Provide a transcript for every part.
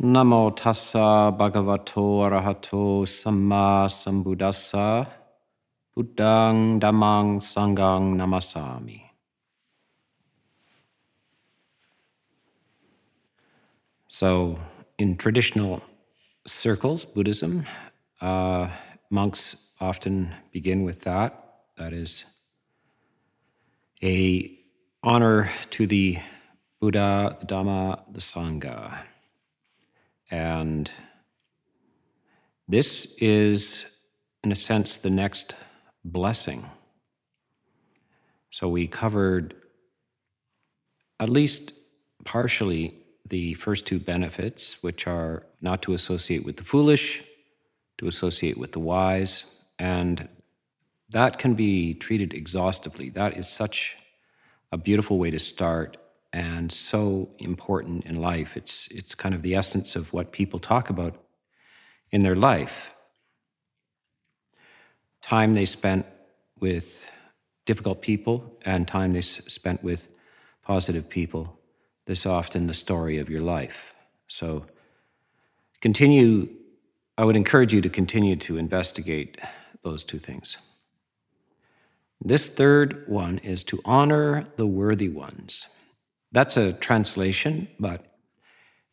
Namo tassa bhagavato arahato samma sambuddhassa buddhang dhammang sanghang namasami. So, in traditional circles, Buddhism, uh, monks often begin with that. That is a honor to the Buddha, the Dhamma, the Sangha. And this is, in a sense, the next blessing. So we covered at least partially the first two benefits, which are not to associate with the foolish, to associate with the wise, and that can be treated exhaustively. That is such a beautiful way to start and so important in life. It's, it's kind of the essence of what people talk about in their life. Time they spent with difficult people and time they spent with positive people. This is often the story of your life. So continue, I would encourage you to continue to investigate those two things. This third one is to honor the worthy ones. That's a translation, but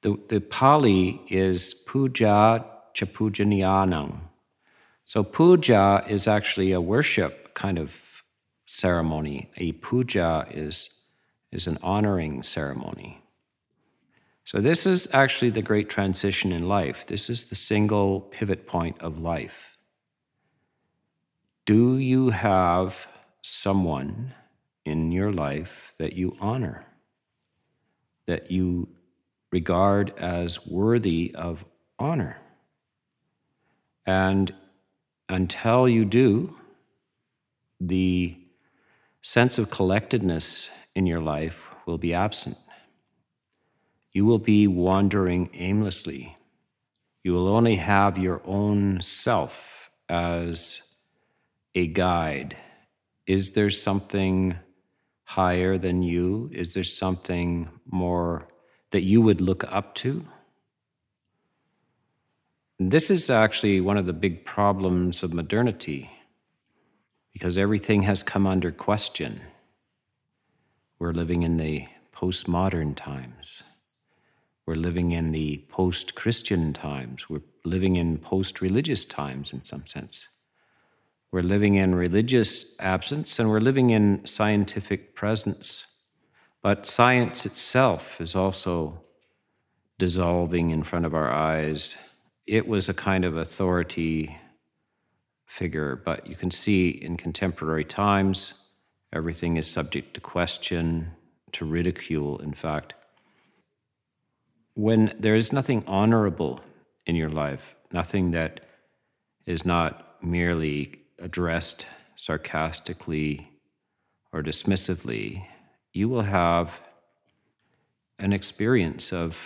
the, the Pali is puja chapujaniyanam. So puja is actually a worship kind of ceremony. A puja is, is an honoring ceremony. So this is actually the great transition in life. This is the single pivot point of life. Do you have someone in your life that you honor? That you regard as worthy of honor. And until you do, the sense of collectedness in your life will be absent. You will be wandering aimlessly. You will only have your own self as a guide. Is there something higher than you? Is there something more that you would look up to? This is actually one of the big problems of modernity because everything has come under question. We're living in the postmodern times. We're living in the post Christian times. We're living in post religious times in some sense. We're living in religious absence and we're living in scientific presence. But science itself is also dissolving in front of our eyes. It was a kind of authority figure, but you can see in contemporary times, everything is subject to question, to ridicule, in fact. When there is nothing honorable in your life, nothing that is not merely addressed sarcastically or dismissively, you will have an experience of,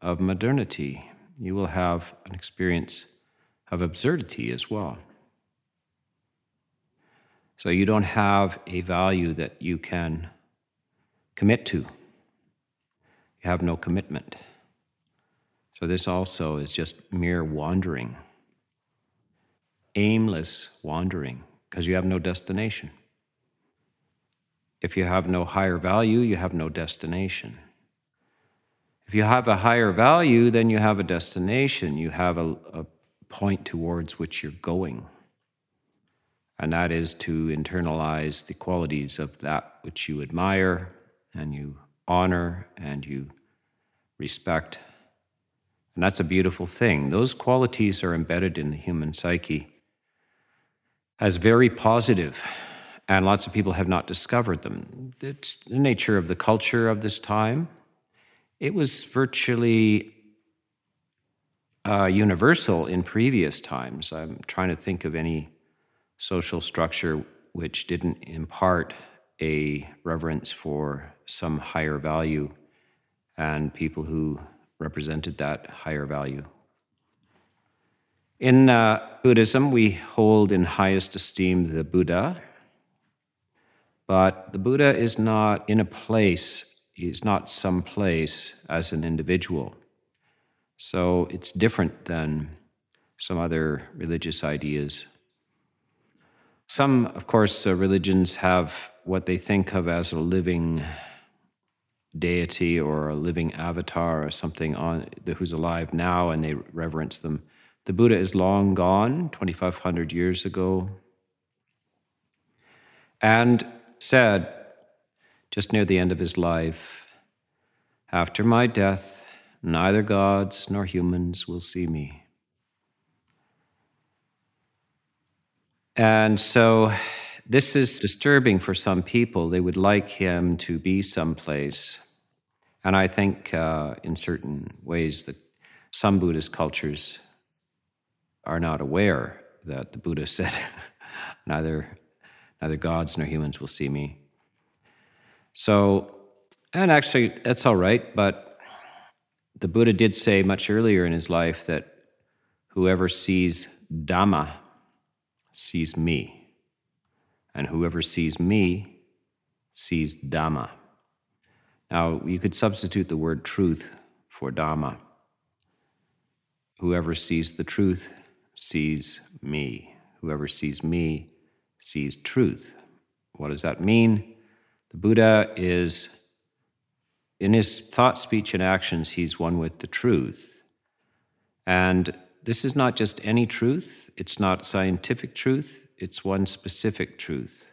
of modernity. You will have an experience of absurdity as well. So you don't have a value that you can commit to. You have no commitment. So this also is just mere wandering aimless wandering because you have no destination. If you have no higher value, you have no destination. If you have a higher value, then you have a destination. You have a, a point towards which you're going. And that is to internalize the qualities of that which you admire and you honor and you respect. And that's a beautiful thing. Those qualities are embedded in the human psyche as very positive, and lots of people have not discovered them. It's the nature of the culture of this time. It was virtually uh, universal in previous times. I'm trying to think of any social structure which didn't impart a reverence for some higher value and people who represented that higher value. In uh, Buddhism, we hold in highest esteem the Buddha, but the Buddha is not in a place, he's not some place as an individual. So it's different than some other religious ideas. Some, of course, uh, religions have what they think of as a living deity or a living avatar or something on who's alive now, and they reverence them. The Buddha is long gone, 2,500 years ago, and said, just near the end of his life, After my death, neither gods nor humans will see me. And so this is disturbing for some people. They would like him to be someplace. And I think uh, in certain ways that some Buddhist cultures are not aware that the Buddha said, neither, neither gods nor humans will see me. So, and actually, that's all right, but the Buddha did say much earlier in his life that whoever sees Dhamma sees me, and whoever sees me sees Dhamma. Now, you could substitute the word truth for Dhamma. Whoever sees the truth sees me. Whoever sees me sees truth. What does that mean? The Buddha is, in his thought, speech, and actions, he's one with the truth. And this is not just any truth, it's not scientific truth, it's one specific truth.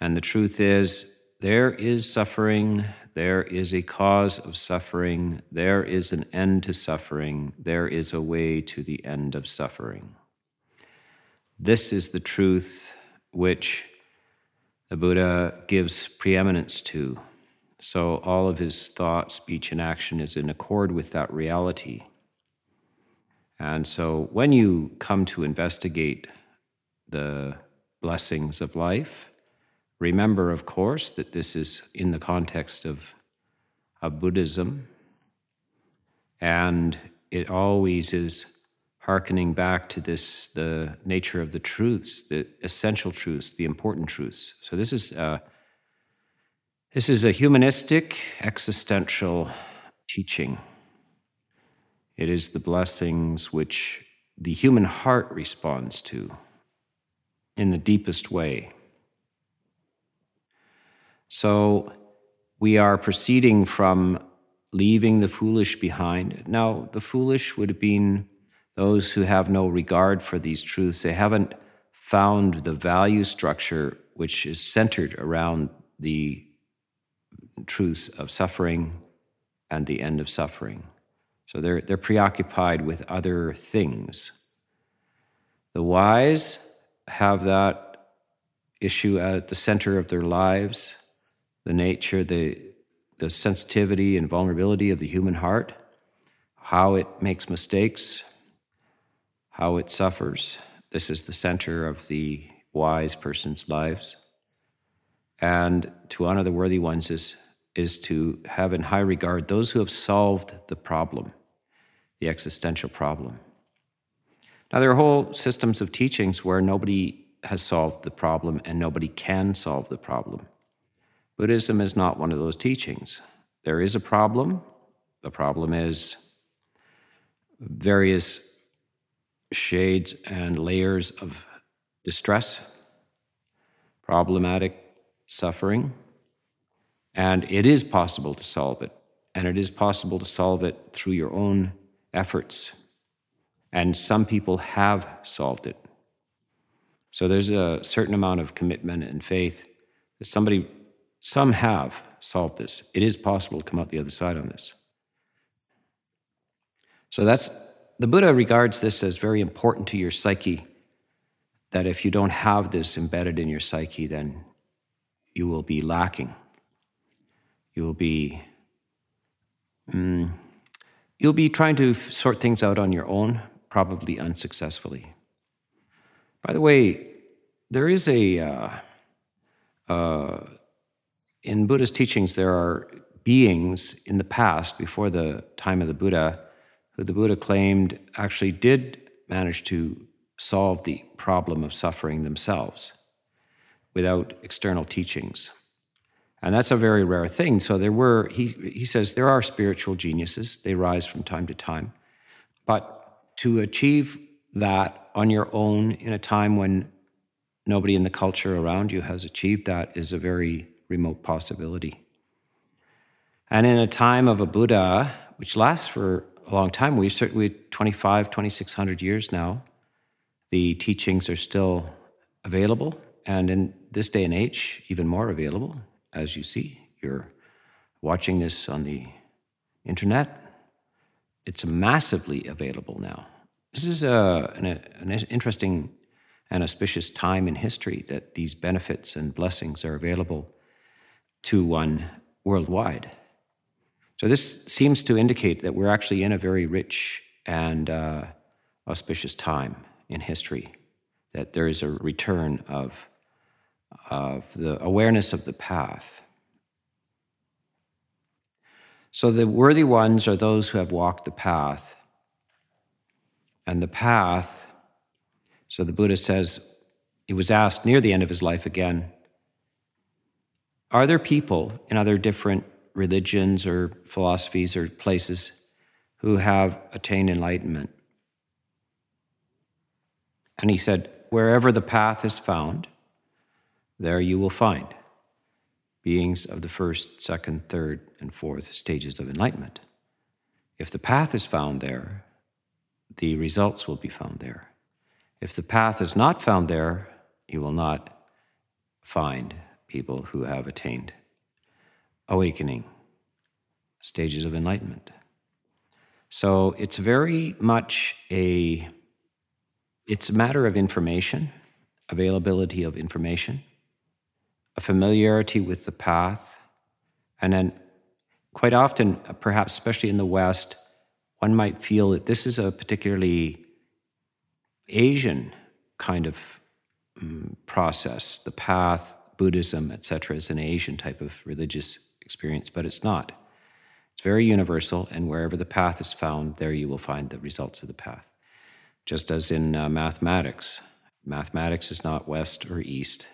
And the truth is there is suffering, there is a cause of suffering, there is an end to suffering, there is a way to the end of suffering. This is the truth which the Buddha gives preeminence to. So all of his thought, speech, and action is in accord with that reality. And so when you come to investigate the blessings of life, remember, of course, that this is in the context of, of Buddhism, and it always is hearkening back to this the nature of the truths the essential truths the important truths. So this is a, this is a humanistic existential teaching. It is the blessings which the human heart responds to in the deepest way so we are proceeding from leaving the foolish behind now the foolish would have been those who have no regard for these truths, they haven't found the value structure which is centered around the truths of suffering and the end of suffering. So they're, they're preoccupied with other things. The wise have that issue at the center of their lives the nature, the, the sensitivity and vulnerability of the human heart, how it makes mistakes, how it suffers. This is the center of the wise person's lives. And to honor the worthy ones is, is to have in high regard those who have solved the problem, the existential problem. Now, there are whole systems of teachings where nobody has solved the problem and nobody can solve the problem. Buddhism is not one of those teachings. There is a problem. The problem is various shades and layers of distress, problematic suffering, and it is possible to solve it. And it is possible to solve it through your own efforts. And some people have solved it. So there's a certain amount of commitment and faith that somebody, some have solved this. It is possible to come out the other side on this. So that's the Buddha regards this as very important to your psyche, that if you don't have this embedded in your psyche, then you will be lacking. You will be. Mm, you'll be trying to sort things out on your own, probably unsuccessfully. By the way, there is a. Uh, uh, in Buddhist teachings, there are beings in the past, before the time of the Buddha, who the Buddha claimed actually did manage to solve the problem of suffering themselves without external teachings. And that's a very rare thing. So there were, he, he says, there are spiritual geniuses. They rise from time to time. But to achieve that on your own in a time when nobody in the culture around you has achieved that is a very remote possibility. And in a time of a Buddha, which lasts for a long time, we certainly 25, 2600 years now, the teachings are still available. And in this day and age, even more available, as you see. You're watching this on the internet. It's massively available now. This is a, an, an interesting and auspicious time in history that these benefits and blessings are available to one worldwide. So, this seems to indicate that we're actually in a very rich and uh, auspicious time in history, that there is a return of, of the awareness of the path. So, the worthy ones are those who have walked the path. And the path, so the Buddha says, he was asked near the end of his life again, are there people in other different religions or philosophies or places who have attained enlightenment? And he said, Wherever the path is found, there you will find beings of the first, second, third, and fourth stages of enlightenment. If the path is found there, the results will be found there. If the path is not found there, you will not find people who have attained awakening, stages of enlightenment. So it's very much a it's a matter of information, availability of information, a familiarity with the path, and then quite often, perhaps especially in the West, one might feel that this is a particularly Asian kind of um, process. The path, Buddhism, etc., is an Asian type of religious experience, but it's not. It's very universal, and wherever the path is found, there you will find the results of the path. Just as in uh, mathematics, mathematics is not west or east,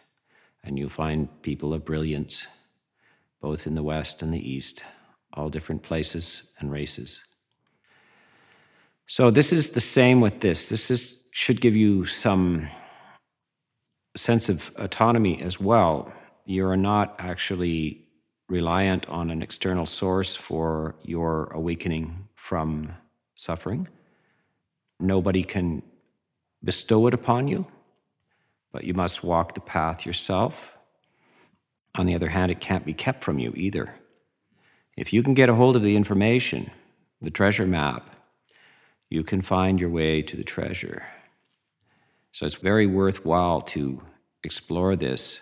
and you'll find people of brilliance both in the west and the east, all different places and races. So this is the same with this. This is, should give you some sense of autonomy as well. You are not actually reliant on an external source for your awakening from suffering. Nobody can bestow it upon you, but you must walk the path yourself. On the other hand, it can't be kept from you either. If you can get a hold of the information, the treasure map, you can find your way to the treasure. So it's very worthwhile to explore this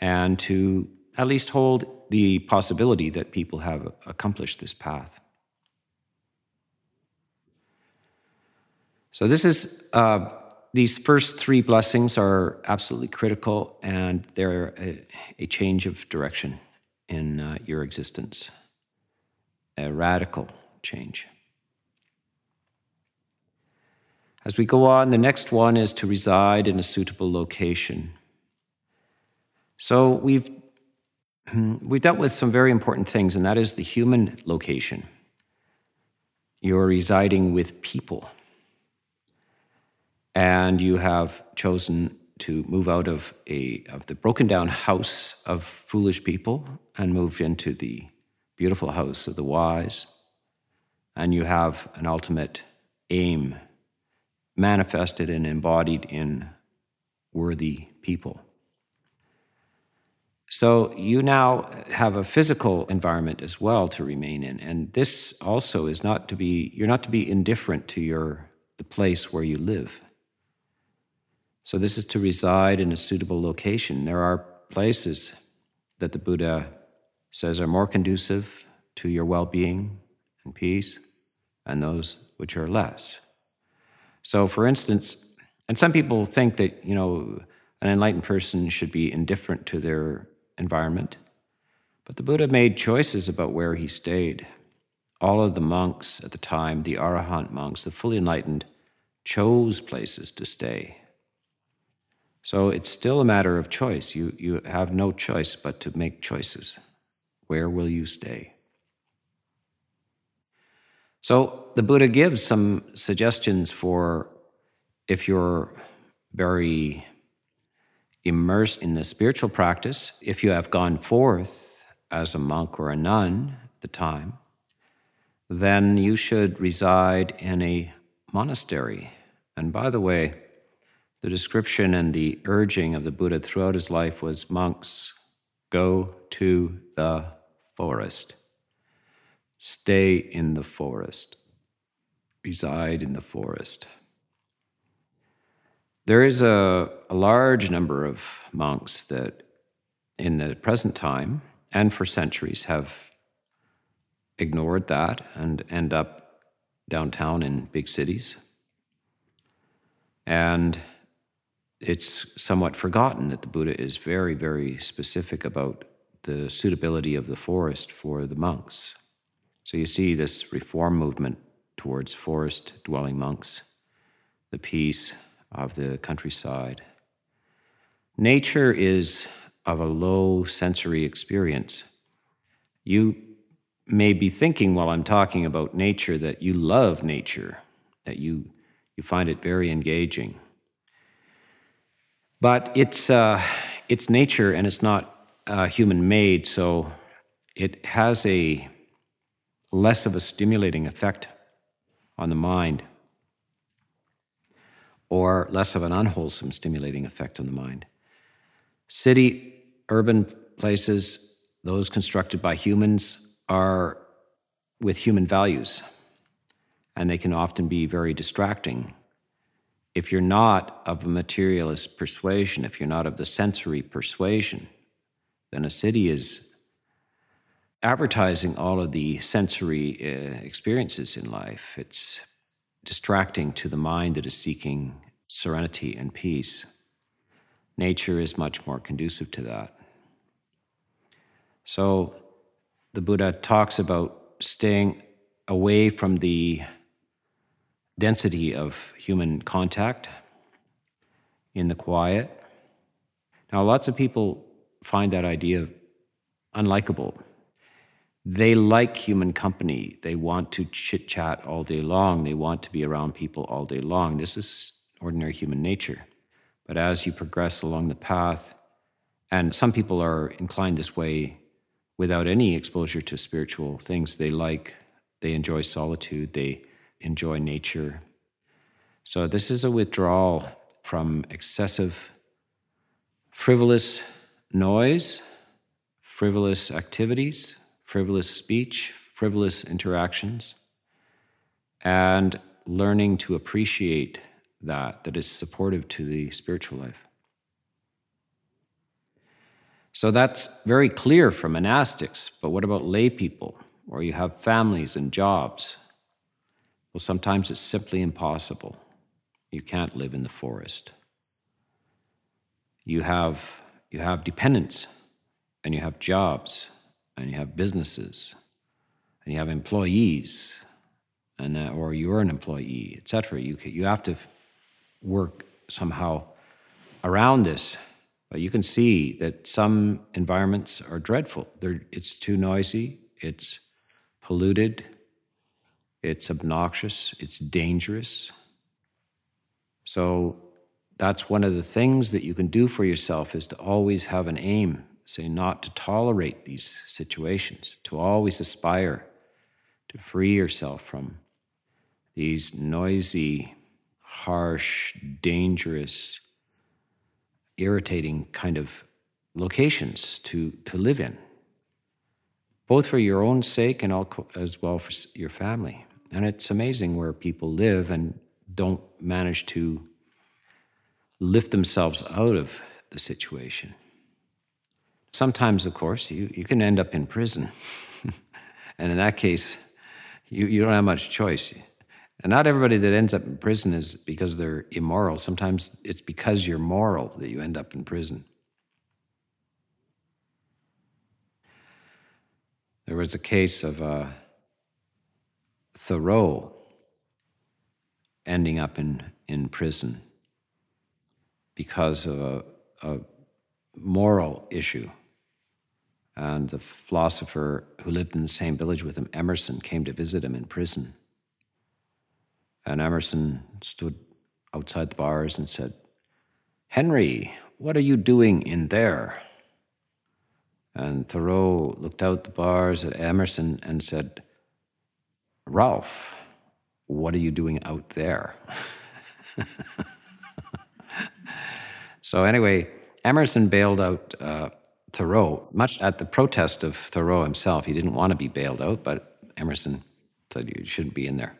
and to at least hold the possibility that people have accomplished this path. So, this is, uh, these first three blessings are absolutely critical and they're a, a change of direction in uh, your existence, a radical change. As we go on, the next one is to reside in a suitable location. So we've we've dealt with some very important things, and that is the human location. You're residing with people, and you have chosen to move out of a of the broken down house of foolish people and move into the beautiful house of the wise. And you have an ultimate aim manifested and embodied in worthy people. So you now have a physical environment as well to remain in. And this also is not to be, you're not to be indifferent to your, the place where you live. So this is to reside in a suitable location. There are places that the Buddha says are more conducive to your well being and peace, and those which are less. So, for instance, and some people think that, you know, an enlightened person should be indifferent to their environment. But the Buddha made choices about where he stayed. All of the monks at the time, the Arahant monks, the fully enlightened, chose places to stay. So it's still a matter of choice. You, you have no choice but to make choices. Where will you stay? So the Buddha gives some suggestions for if you're very immersed in the spiritual practice, if you have gone forth as a monk or a nun at the time, then you should reside in a monastery. And by the way, the description and the urging of the Buddha throughout his life was monks, go to the forest. Stay in the forest. Reside in the forest. There is a, a large number of monks that, in the present time and for centuries, have ignored that and end up downtown in big cities. And it's somewhat forgotten that the Buddha is very, very specific about the suitability of the forest for the monks. So you see this reform movement towards forest dwelling monks, the peace of the countryside. Nature is of a low sensory experience. You may be thinking while I'm talking about nature that you love nature, that you, you find it very engaging. But it's, uh, it's nature and it's not uh, human made, so it has a less of a stimulating effect on the mind or less of an unwholesome stimulating effect on the mind. City, urban places, those constructed by humans, are with human values, and they can often be very distracting if you're not of a materialist persuasion, if you're not of the sensory persuasion, then a city is advertising all of the sensory uh, experiences in life. It's distracting to the mind that is seeking serenity and peace. Nature is much more conducive to that. So the Buddha talks about staying away from the density of human contact in the quiet. Now, lots of people find that idea unlikable. They like human company. They want to chit chat all day long. They want to be around people all day long. This is ordinary human nature. But as you progress along the path, and some people are inclined this way without any exposure to spiritual things, they like, they enjoy solitude, they enjoy nature. So, this is a withdrawal from excessive, frivolous noise, frivolous activities, frivolous speech, frivolous interactions, and learning to appreciate that, that is supportive to the spiritual life. So that's very clear for monastics, but what about lay people, or you have families and jobs? Well, sometimes it's simply impossible. You can't live in the forest. You have, you have dependents, and you have jobs, and you have businesses, and you have employees, and or you're an employee, etc. You you have to work somehow around this. But you can see that some environments are dreadful. They're, it's too noisy. It's polluted. It's obnoxious, it's dangerous. So that's one of the things that you can do for yourself is to always have an aim, say not to tolerate these situations, to always aspire to free yourself from these noisy, harsh, dangerous, irritating kind of locations to, to live in, both for your own sake and as well for your family. And it's amazing where people live and don't manage to lift themselves out of the situation. Sometimes, of course, you, you can end up in prison. and in that case, you, you don't have much choice. And not everybody that ends up in prison is because they're immoral. Sometimes it's because you're moral that you end up in prison. There was a case of uh, Thoreau ending up in, in prison. because of a, a moral issue. And the philosopher who lived in the same village with him, Emerson, came to visit him in prison. And Emerson stood outside the bars and said, Henry, what are you doing in there? And Thoreau looked out the bars at Emerson and said, Ralph, what are you doing out there? so, anyway, Emerson bailed out uh, Thoreau, much at the protest of Thoreau himself. He didn't want to be bailed out, but Emerson said you shouldn't be in there.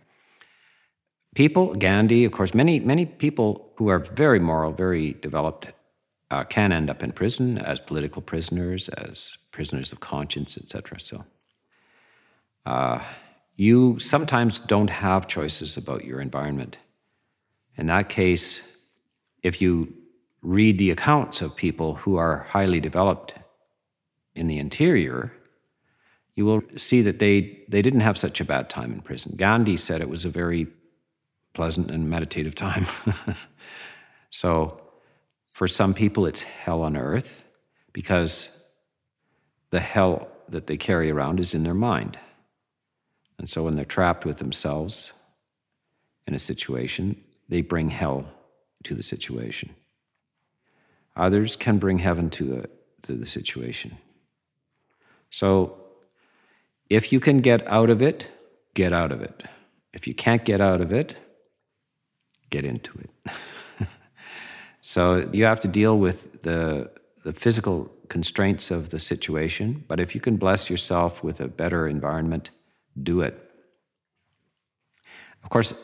People, Gandhi, of course, many, many people who are very moral, very developed, uh, can end up in prison as political prisoners, as prisoners of conscience, etc. So, uh, you sometimes don't have choices about your environment. In that case, if you read the accounts of people who are highly developed in the interior, you will see that they, they didn't have such a bad time in prison. Gandhi said it was a very pleasant and meditative time. so, for some people, it's hell on earth because the hell that they carry around is in their mind. And so, when they're trapped with themselves in a situation, they bring hell to the situation. Others can bring heaven to, a, to the situation. So, if you can get out of it, get out of it. If you can't get out of it, get into it. so you have to deal with the, the physical constraints of the situation, but if you can bless yourself with a better environment, do it. Of course,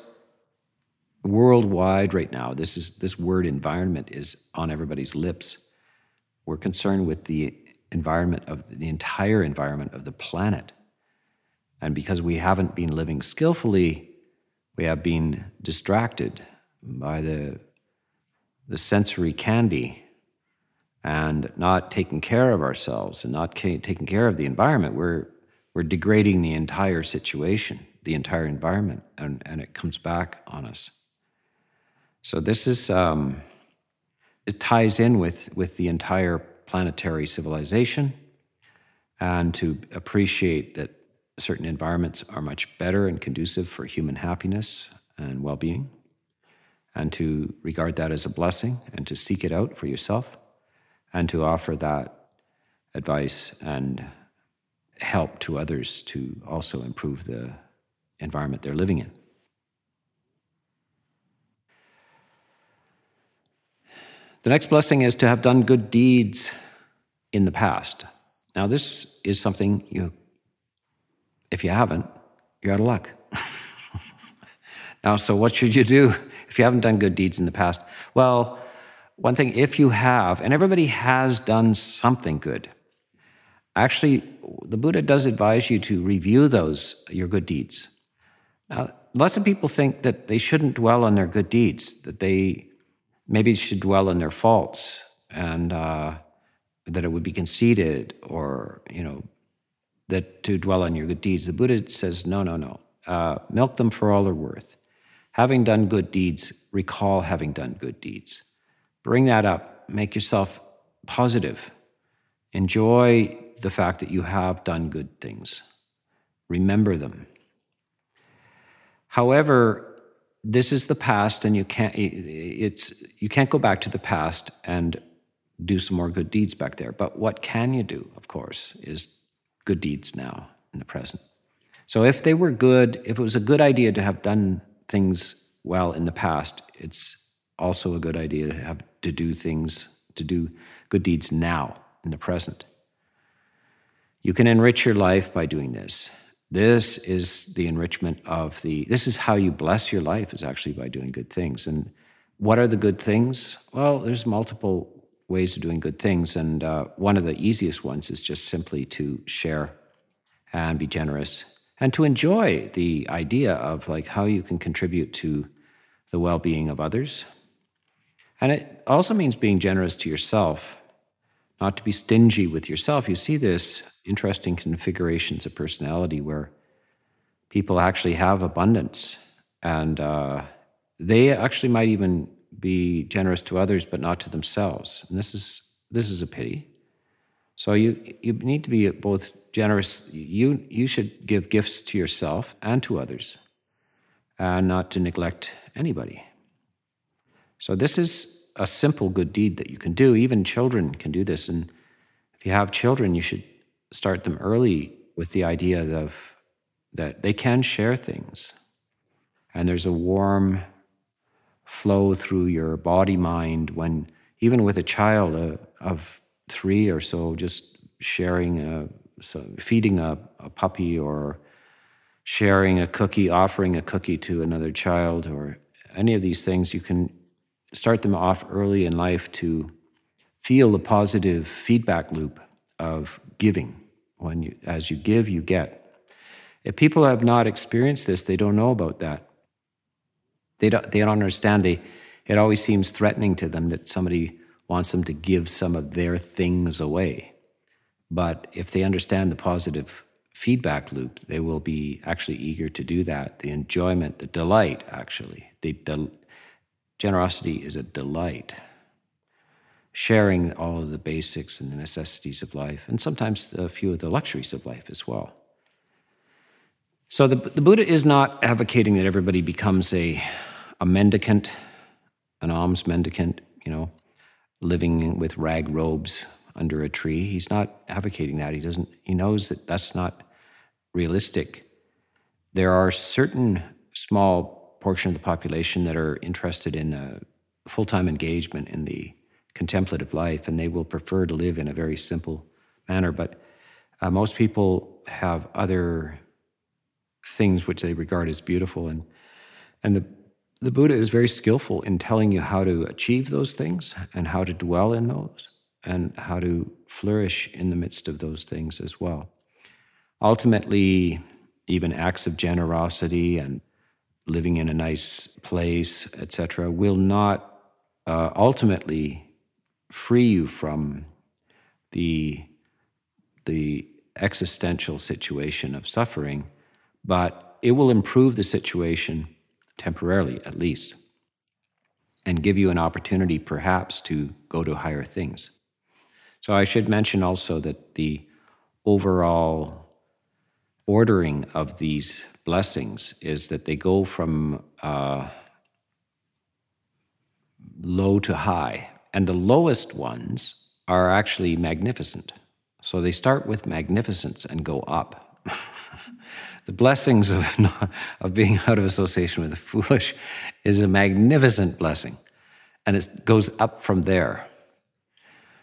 worldwide right now, this is this word environment is on everybody's lips. We're concerned with the environment of the entire environment of the planet. And because we haven't been living skillfully, we have been distracted by the, the sensory candy and not taking care of ourselves and not ca- taking care of the environment, we're, we're degrading the entire situation, the entire environment, and, and it comes back on us. So this is um, it ties in with with the entire planetary civilization, and to appreciate that certain environments are much better and conducive for human happiness and well-being and to regard that as a blessing and to seek it out for yourself and to offer that advice and help to others to also improve the environment they're living in. The next blessing is to have done good deeds in the past. Now, this is something you, if you haven't, you're out of luck. now, so what should you do? if you haven't done good deeds in the past? Well, one thing, if you have, and everybody has done something good, actually, the Buddha does advise you to review those, your good deeds. Now, lots of people think that they shouldn't dwell on their good deeds, that they maybe should dwell on their faults, and uh, that it would be conceited or, you know, that to dwell on your good deeds. The Buddha says, no, no, no. Uh, milk them for all they're worth. Having done good deeds, recall having done good deeds. Bring that up. Make yourself positive. Enjoy the fact that you have done good things. Remember them. However, this is the past, and you can't. It's you can't go back to the past and do some more good deeds back there. But what can you do? Of course, is good deeds now in the present. So if they were good, if it was a good idea to have done things well in the past, it's also a good idea to have to do things, to do good deeds now in the present. You can enrich your life by doing this. This is the enrichment of the, this is how you bless your life, is actually by doing good things. And what are the good things? Well, there's multiple ways of doing good things. And uh, one of the easiest ones is just simply to share and be generous and to enjoy the idea of like how you can contribute to the well-being of others and it also means being generous to yourself not to be stingy with yourself you see this interesting configurations of personality where people actually have abundance and uh, they actually might even be generous to others but not to themselves. And this is this is a pity. So you you need to be both generous. You you should give gifts to yourself and to others, and not to neglect anybody. So this is a simple good deed that you can do. Even children can do this. And if you have children, you should start them early with the idea of that they can share things. And there's a warm flow through your body mind when, even with a child uh, of three or so, just sharing, a, so feeding a, a puppy or sharing a cookie, offering a cookie to another child, or any of these things, you can start them off early in life to feel the positive feedback loop of giving. When you, as you give, you get. If people have not experienced this, they don't know about that. They don't, they don't understand. They, it always seems threatening to them that somebody wants them to give some of their things away. But if they understand the positive feedback loop, they will be actually eager to do that. The enjoyment, the delight, actually. The del- generosity is a delight. Sharing all of the basics and the necessities of life, and sometimes a few of the luxuries of life as well. So the, the Buddha is not advocating that everybody becomes a, a mendicant, an alms mendicant, you know, living with rag robes under a tree. He's not advocating that. He doesn't. He knows that that's not realistic. There are certain small portion of the population that are interested in a full-time engagement in the contemplative life, and they will prefer to live in a very simple manner. But uh, most people have other things which they regard as beautiful. And, and the, the Buddha is very skillful in telling you how to achieve those things and how to dwell in those and how to flourish in the midst of those things as well. Ultimately, even acts of generosity and living in a nice place, etc., will not uh, ultimately free you from the the existential situation of suffering but it will improve the situation temporarily, at least, and give you an opportunity perhaps to go to higher things. So I should mention also that the overall ordering of these blessings is that they go from uh, low to high, and the lowest ones are actually magnificent. So they start with magnificence and go up. the blessings of, of being out of association with the foolish is a magnificent blessing. And it goes up from there.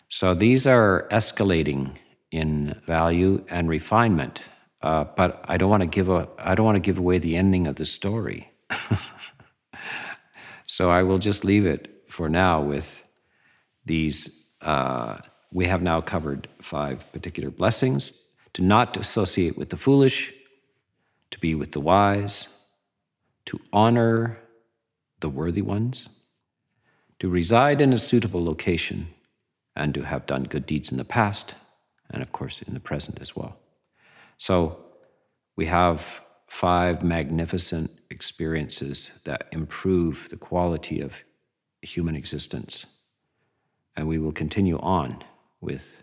So these are escalating in value and refinement. Uh, but I don't want to give a I don't want to give away the ending of the story. so I will just leave it for now with these. Uh, we have now covered five particular blessings: to not associate with the foolish, to be with the wise, to honor the worthy ones, to reside in a suitable location, and to have done good deeds in the past, and of course in the present as well. So we have five magnificent experiences that improve the quality of human existence. And we will continue on with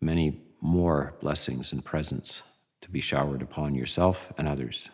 many more blessings and presents to be showered upon yourself and others.